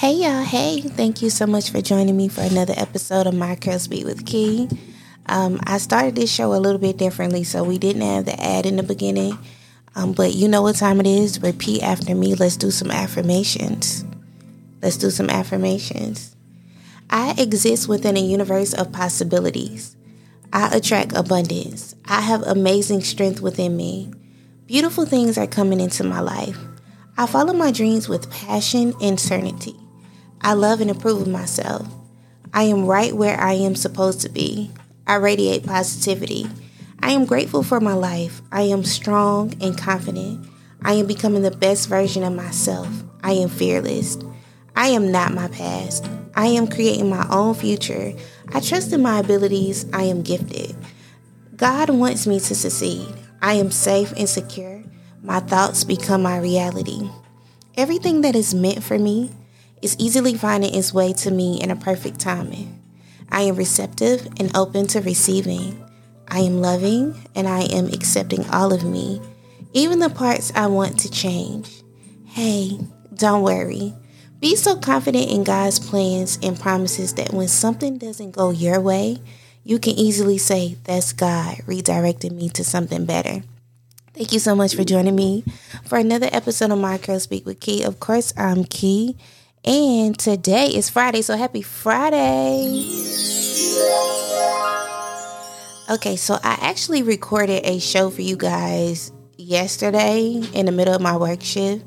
Hey y'all, hey, thank you so much for joining me for another episode of My Curl Speak with Key. Um, I started this show a little bit differently, so we didn't have the ad in the beginning. Um, but you know what time it is? Repeat after me. Let's do some affirmations. Let's do some affirmations. I exist within a universe of possibilities. I attract abundance. I have amazing strength within me. Beautiful things are coming into my life. I follow my dreams with passion and certainty. I love and approve of myself. I am right where I am supposed to be. I radiate positivity. I am grateful for my life. I am strong and confident. I am becoming the best version of myself. I am fearless. I am not my past. I am creating my own future. I trust in my abilities. I am gifted. God wants me to succeed. I am safe and secure. My thoughts become my reality. Everything that is meant for me is easily finding its way to me in a perfect timing. I am receptive and open to receiving. I am loving and I am accepting all of me, even the parts I want to change. Hey, don't worry. Be so confident in God's plans and promises that when something doesn't go your way, you can easily say, That's God redirecting me to something better. Thank you so much for joining me for another episode of My Curl Speak with Key. Of course, I'm Key, and today is Friday, so happy Friday! Okay, so I actually recorded a show for you guys yesterday in the middle of my work shift,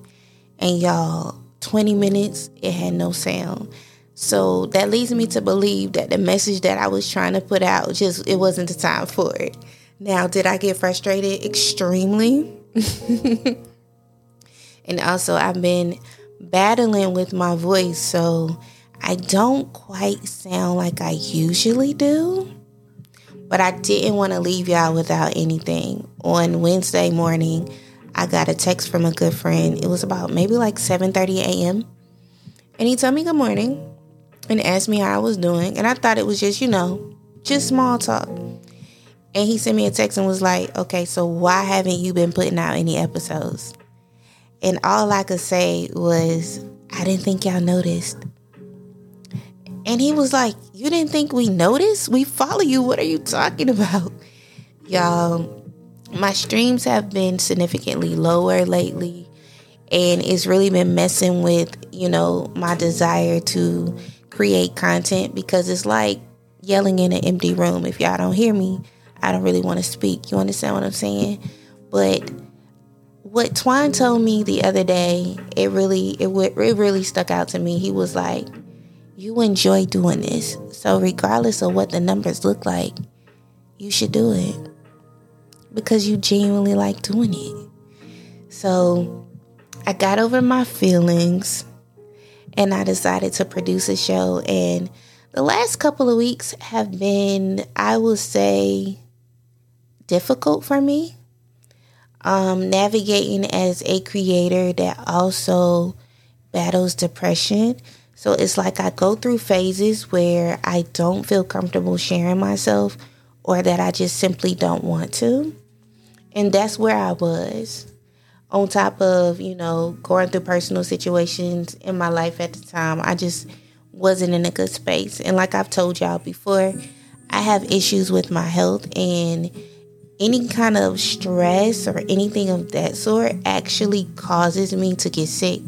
and y'all, 20 minutes, it had no sound. So that leads me to believe that the message that I was trying to put out just it wasn't the time for it. Now, did I get frustrated? Extremely. and also I've been battling with my voice, so I don't quite sound like I usually do. But I didn't want to leave y'all without anything. On Wednesday morning, I got a text from a good friend. It was about maybe like 7:30 a.m. And he told me good morning and asked me how I was doing. And I thought it was just, you know, just small talk. And he sent me a text and was like, okay, so why haven't you been putting out any episodes? And all I could say was, I didn't think y'all noticed. And he was like, You didn't think we noticed? We follow you. What are you talking about? Y'all, my streams have been significantly lower lately. And it's really been messing with, you know, my desire to create content because it's like yelling in an empty room. If y'all don't hear me, I don't really want to speak. You understand what I'm saying? But what Twine told me the other day, it really it it really stuck out to me. He was like, "You enjoy doing this, so regardless of what the numbers look like, you should do it because you genuinely like doing it." So I got over my feelings and I decided to produce a show. And the last couple of weeks have been, I will say, difficult for me. Um, navigating as a creator that also battles depression. So it's like I go through phases where I don't feel comfortable sharing myself or that I just simply don't want to. And that's where I was on top of, you know, going through personal situations in my life at the time, I just wasn't in a good space. And like I've told y'all before, I have issues with my health and any kind of stress or anything of that sort actually causes me to get sick.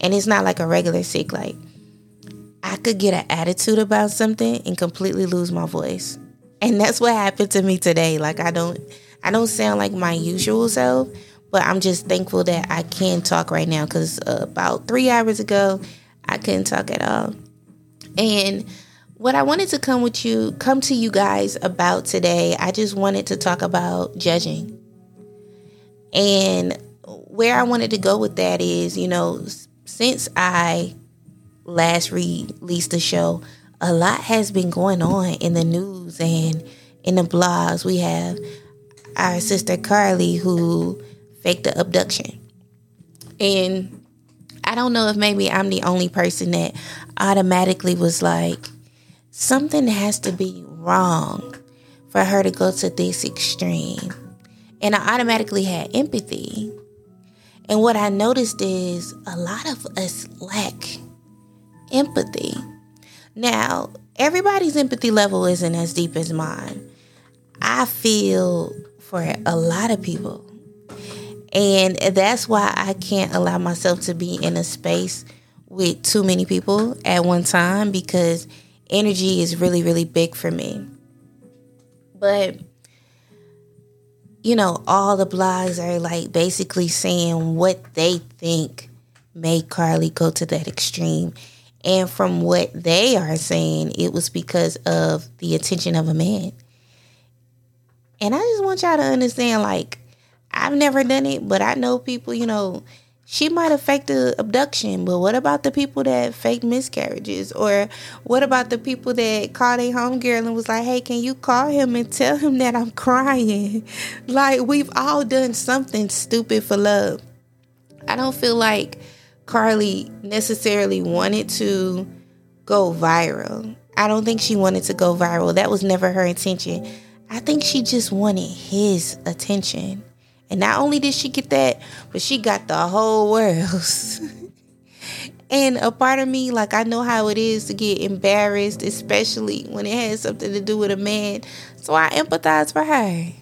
And it's not like a regular sick like I could get an attitude about something and completely lose my voice. And that's what happened to me today. Like I don't I don't sound like my usual self, but I'm just thankful that I can talk right now because uh, about three hours ago, I couldn't talk at all. And what I wanted to come with you, come to you guys about today, I just wanted to talk about judging. And where I wanted to go with that is, you know, since I last released the show, a lot has been going on in the news and in the blogs. We have our sister Carlee who faked the abduction. And I don't know if maybe I'm the only person that automatically was like, something has to be wrong for her to go to this extreme. And I automatically had empathy. And what I noticed is a lot of us lack empathy. Now, everybody's empathy level isn't as deep as mine. I feel for a lot of people. And that's why I can't allow myself to be in a space with too many people at one time because energy is really, really big for me. But, you know, all the blogs are like basically saying what they think made Carlee go to that extreme. And from what they are saying, it was because of the attention of a man. And I just want y'all to understand like, I've never done it, but I know people, you know, she might have faked an abduction, but what about the people that faked miscarriages? Or what about the people that called a homegirl and was like, hey, can you call him and tell him that I'm crying? Like, we've all done something stupid for love. I don't feel like Carlee necessarily wanted to go viral. I don't think she wanted to go viral. That was never her intention. I think she just wanted his attention. And not only did she get that, but she got the whole world. and a part of me, like, I know how it is to get embarrassed, especially when it has something to do with a man. So I empathize for her.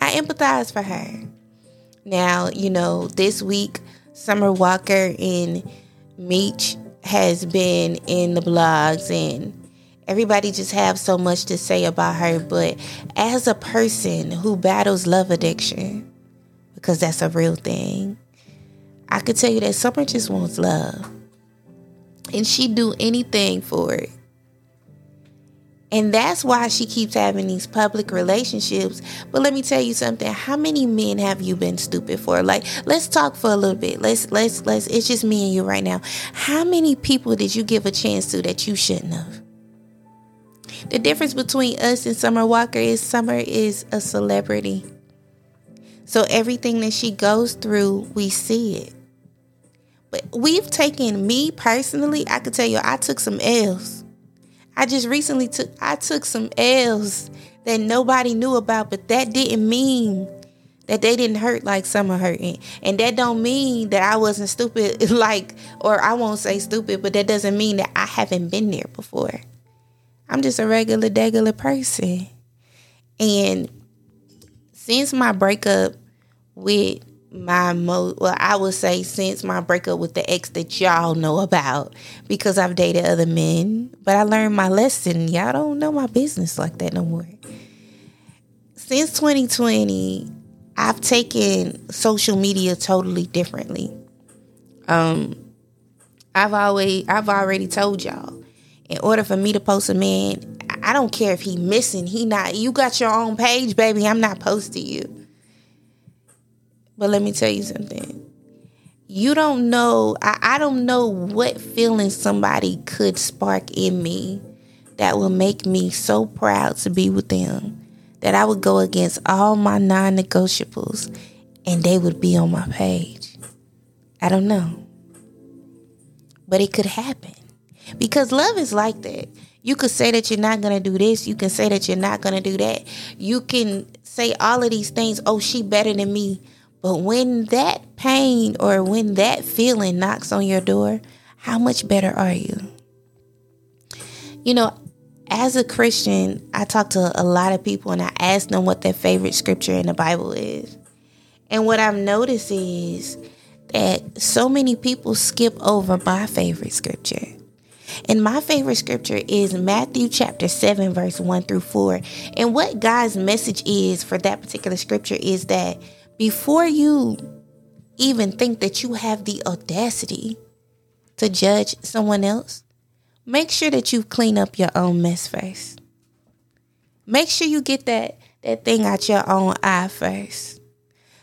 I empathize for her. Now, you know, this week, Summer Walker and Meech has been in the blogs and everybody just have so much to say about her but as a person who battles love addiction because that's a real thing. I could tell you that Summer just wants love. And she'd do anything for it. And that's why she keeps having these public relationships. But let me tell you something. How many men have you been stupid for? Like, let's talk for a little bit. Let's let's let's it's just me and you right now. How many people did you give a chance to that you shouldn't have? The difference between us and Summer Walker is Summer is a celebrity. So everything that she goes through, we see it. But we've taken me personally, I could tell you I took some L's. I just recently took I took some L's that nobody knew about, but that didn't mean that they didn't hurt like some are hurting. And that don't mean that I wasn't stupid like or I won't say stupid, but that doesn't mean that I haven't been there before. I'm just a regular degular person. And since my breakup with my mo well I would say since my breakup with the ex that y'all know about because I've dated other men, but I learned my lesson. Y'all don't know my business like that no more. Since 2020, I've taken social media totally differently. Um I've always I've already told y'all in order for me to post a man I don't care if he missing, he not. You got your own page, baby. I'm not posting you. But let me tell you something. You don't know. I, I don't know what feelings somebody could spark in me that will make me so proud to be with them that I would go against all my non-negotiables and they would be on my page. I don't know. But it could happen. Because love is like that. You could say that you're not going to do this. You can say that you're not going to do that. You can say all of these things. Oh, she better than me. But when that pain or when that feeling knocks on your door, how much better are you? You know, as a Christian, I talk to a lot of people and I ask them what their favorite scripture in the Bible is. And what I've noticed is that so many people skip over my favorite scripture. And my favorite scripture is Matthew chapter 7, verse 1 through 4. And what God's message is for that particular scripture is that before you even think that you have the audacity to judge someone else, make sure that you clean up your own mess first. Make sure you get that, that thing out your own eye first.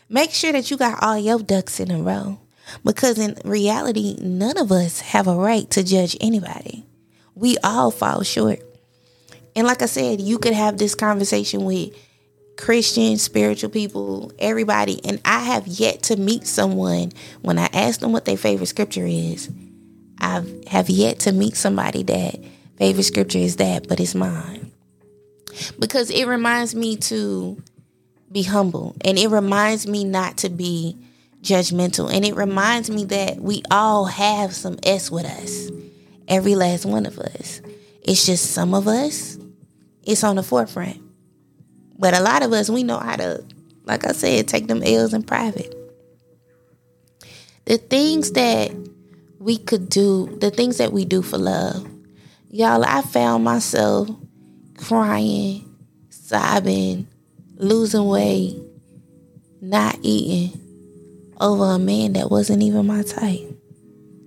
Make sure that you got all your ducks in a row. Because in reality, none of us have a right to judge anybody. We all fall short. And like I said, you could have this conversation with Christian, spiritual people, everybody. And I have yet to meet someone when I ask them what their favorite scripture is. I have yet to meet somebody that favorite scripture is that, but it's mine. Because it reminds me to be humble and it reminds me not to be judgmental. And it reminds me that we all have some S with us. Every last one of us. It's just some of us, it's on the forefront. But a lot of us, we know how to, like I said, take them L's in private. The things that we could do, the things that we do for love. Y'all, I found myself crying, sobbing, losing weight, not eating over a man that wasn't even my type.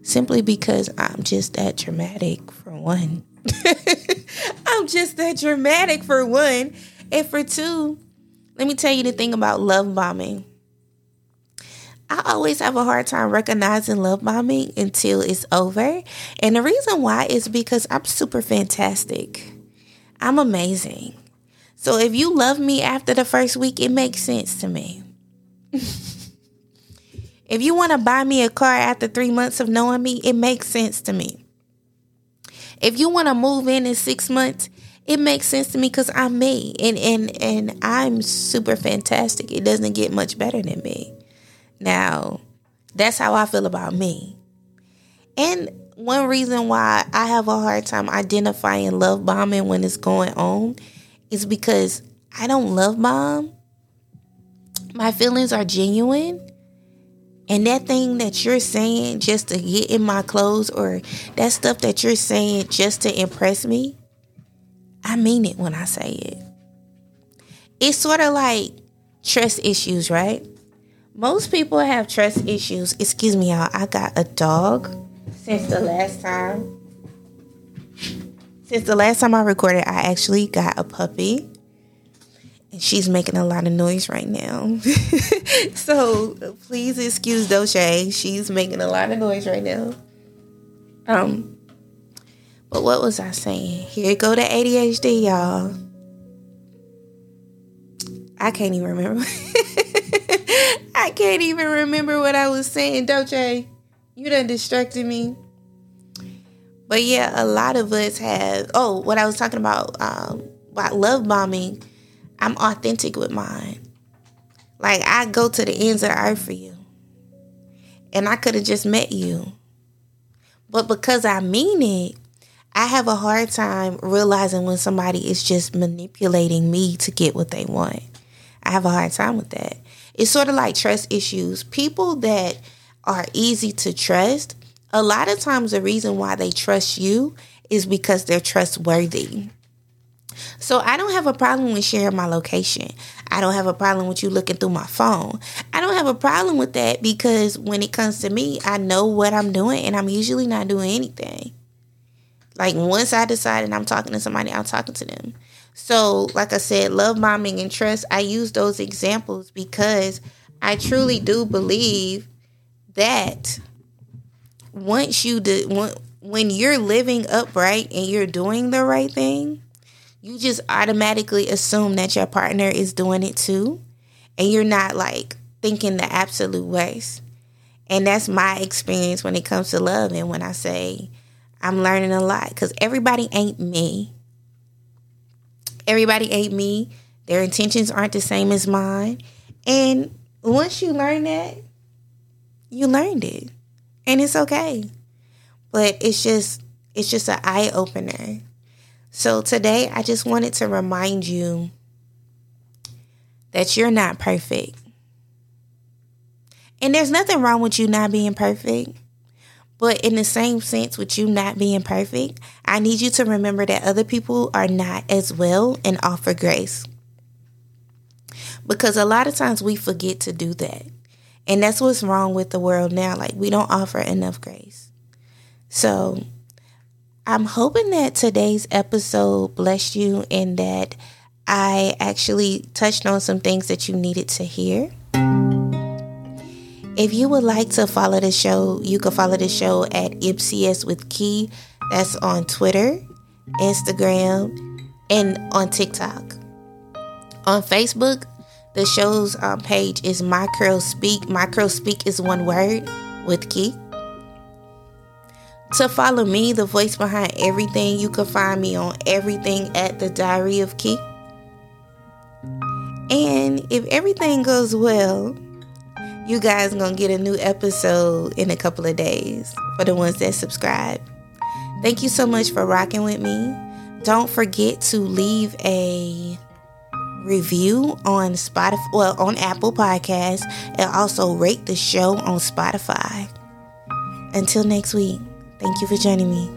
Simply because I'm just that dramatic, for one. I'm just that dramatic, for one. And for two, let me tell you the thing about love bombing. I always have a hard time recognizing love bombing until it's over. And the reason why is because I'm super fantastic. I'm amazing. So if you love me after the first week, it makes sense to me. if you want to buy me a car after three months of knowing me, it makes sense to me. If you want to move in in six months, it makes sense to me because I'm me and, and and I'm super fantastic. It doesn't get much better than me. Now, that's how I feel about me. And one reason why I have a hard time identifying love bombing when it's going on is because I don't love bomb. My feelings are genuine. And that thing that you're saying just to get in my clothes or that stuff that you're saying just to impress me, I mean it when I say it. It's sort of like trust issues, right? Most people have trust issues. Excuse me, y'all. I got a dog since the last time. Since the last time I recorded, I actually got a puppy. She's making a lot of noise right now. so please excuse Doche. She's making a lot of noise right now. Um, but what was I saying? Here go to ADHD, y'all. I can't even remember. I can't even remember what I was saying, Doche. You done distracted me. But yeah, a lot of us have. Oh, what I was talking about um, about love bombing. I'm authentic with mine. Like I go to the ends of the earth for you, and I could have just met you, but because I mean it, I have a hard time realizing when somebody is just manipulating me to get what they want. I have a hard time with that. It's sort of like trust issues. People that are easy to trust, a lot of times the reason why they trust you is because they're trustworthy. So I don't have a problem with sharing my location. I don't have a problem with you looking through my phone. I don't have a problem with that because when it comes to me, I know what I'm doing and I'm usually not doing anything. Like once I decide and I'm talking to somebody, I'm talking to them. So, like I said, love bombing and trust, I use those examples because I truly do believe that once you do when you're living upright and you're doing the right thing, you just automatically assume that your partner is doing it too. And you're not like thinking the absolute worst. And that's my experience when it comes to love. And when I say I'm learning a lot, because everybody ain't me. Everybody ain't me. Their intentions aren't the same as mine. And once you learn that, you learned it. And it's okay. But it's just it's just an eye opener. So today I just wanted to remind you that you're not perfect. And there's nothing wrong with you not being perfect. But in the same sense, with you not being perfect, I need you to remember that other people are not as well and offer grace. Because a lot of times we forget to do that. And that's what's wrong with the world now. Like, we don't offer enough grace. So, I'm hoping that today's episode blessed you and that I actually touched on some things that you needed to hear. If you would like to follow the show, you can follow the show at MCS with Key. That's on Twitter, Instagram, and on TikTok. On Facebook, the show's um, page is My Curl Speak. My Curl Speak is one word with Key. To follow me, the voice behind everything, you can find me on everything at the Diary of Key. And if everything goes well, you guys gonna get a new episode in a couple of days for the ones that subscribe. Thank you so much for rocking with me. Don't forget to leave a review on Spotify, well, on Apple Podcasts, and also rate the show on Spotify. Until next week, thank you for joining me.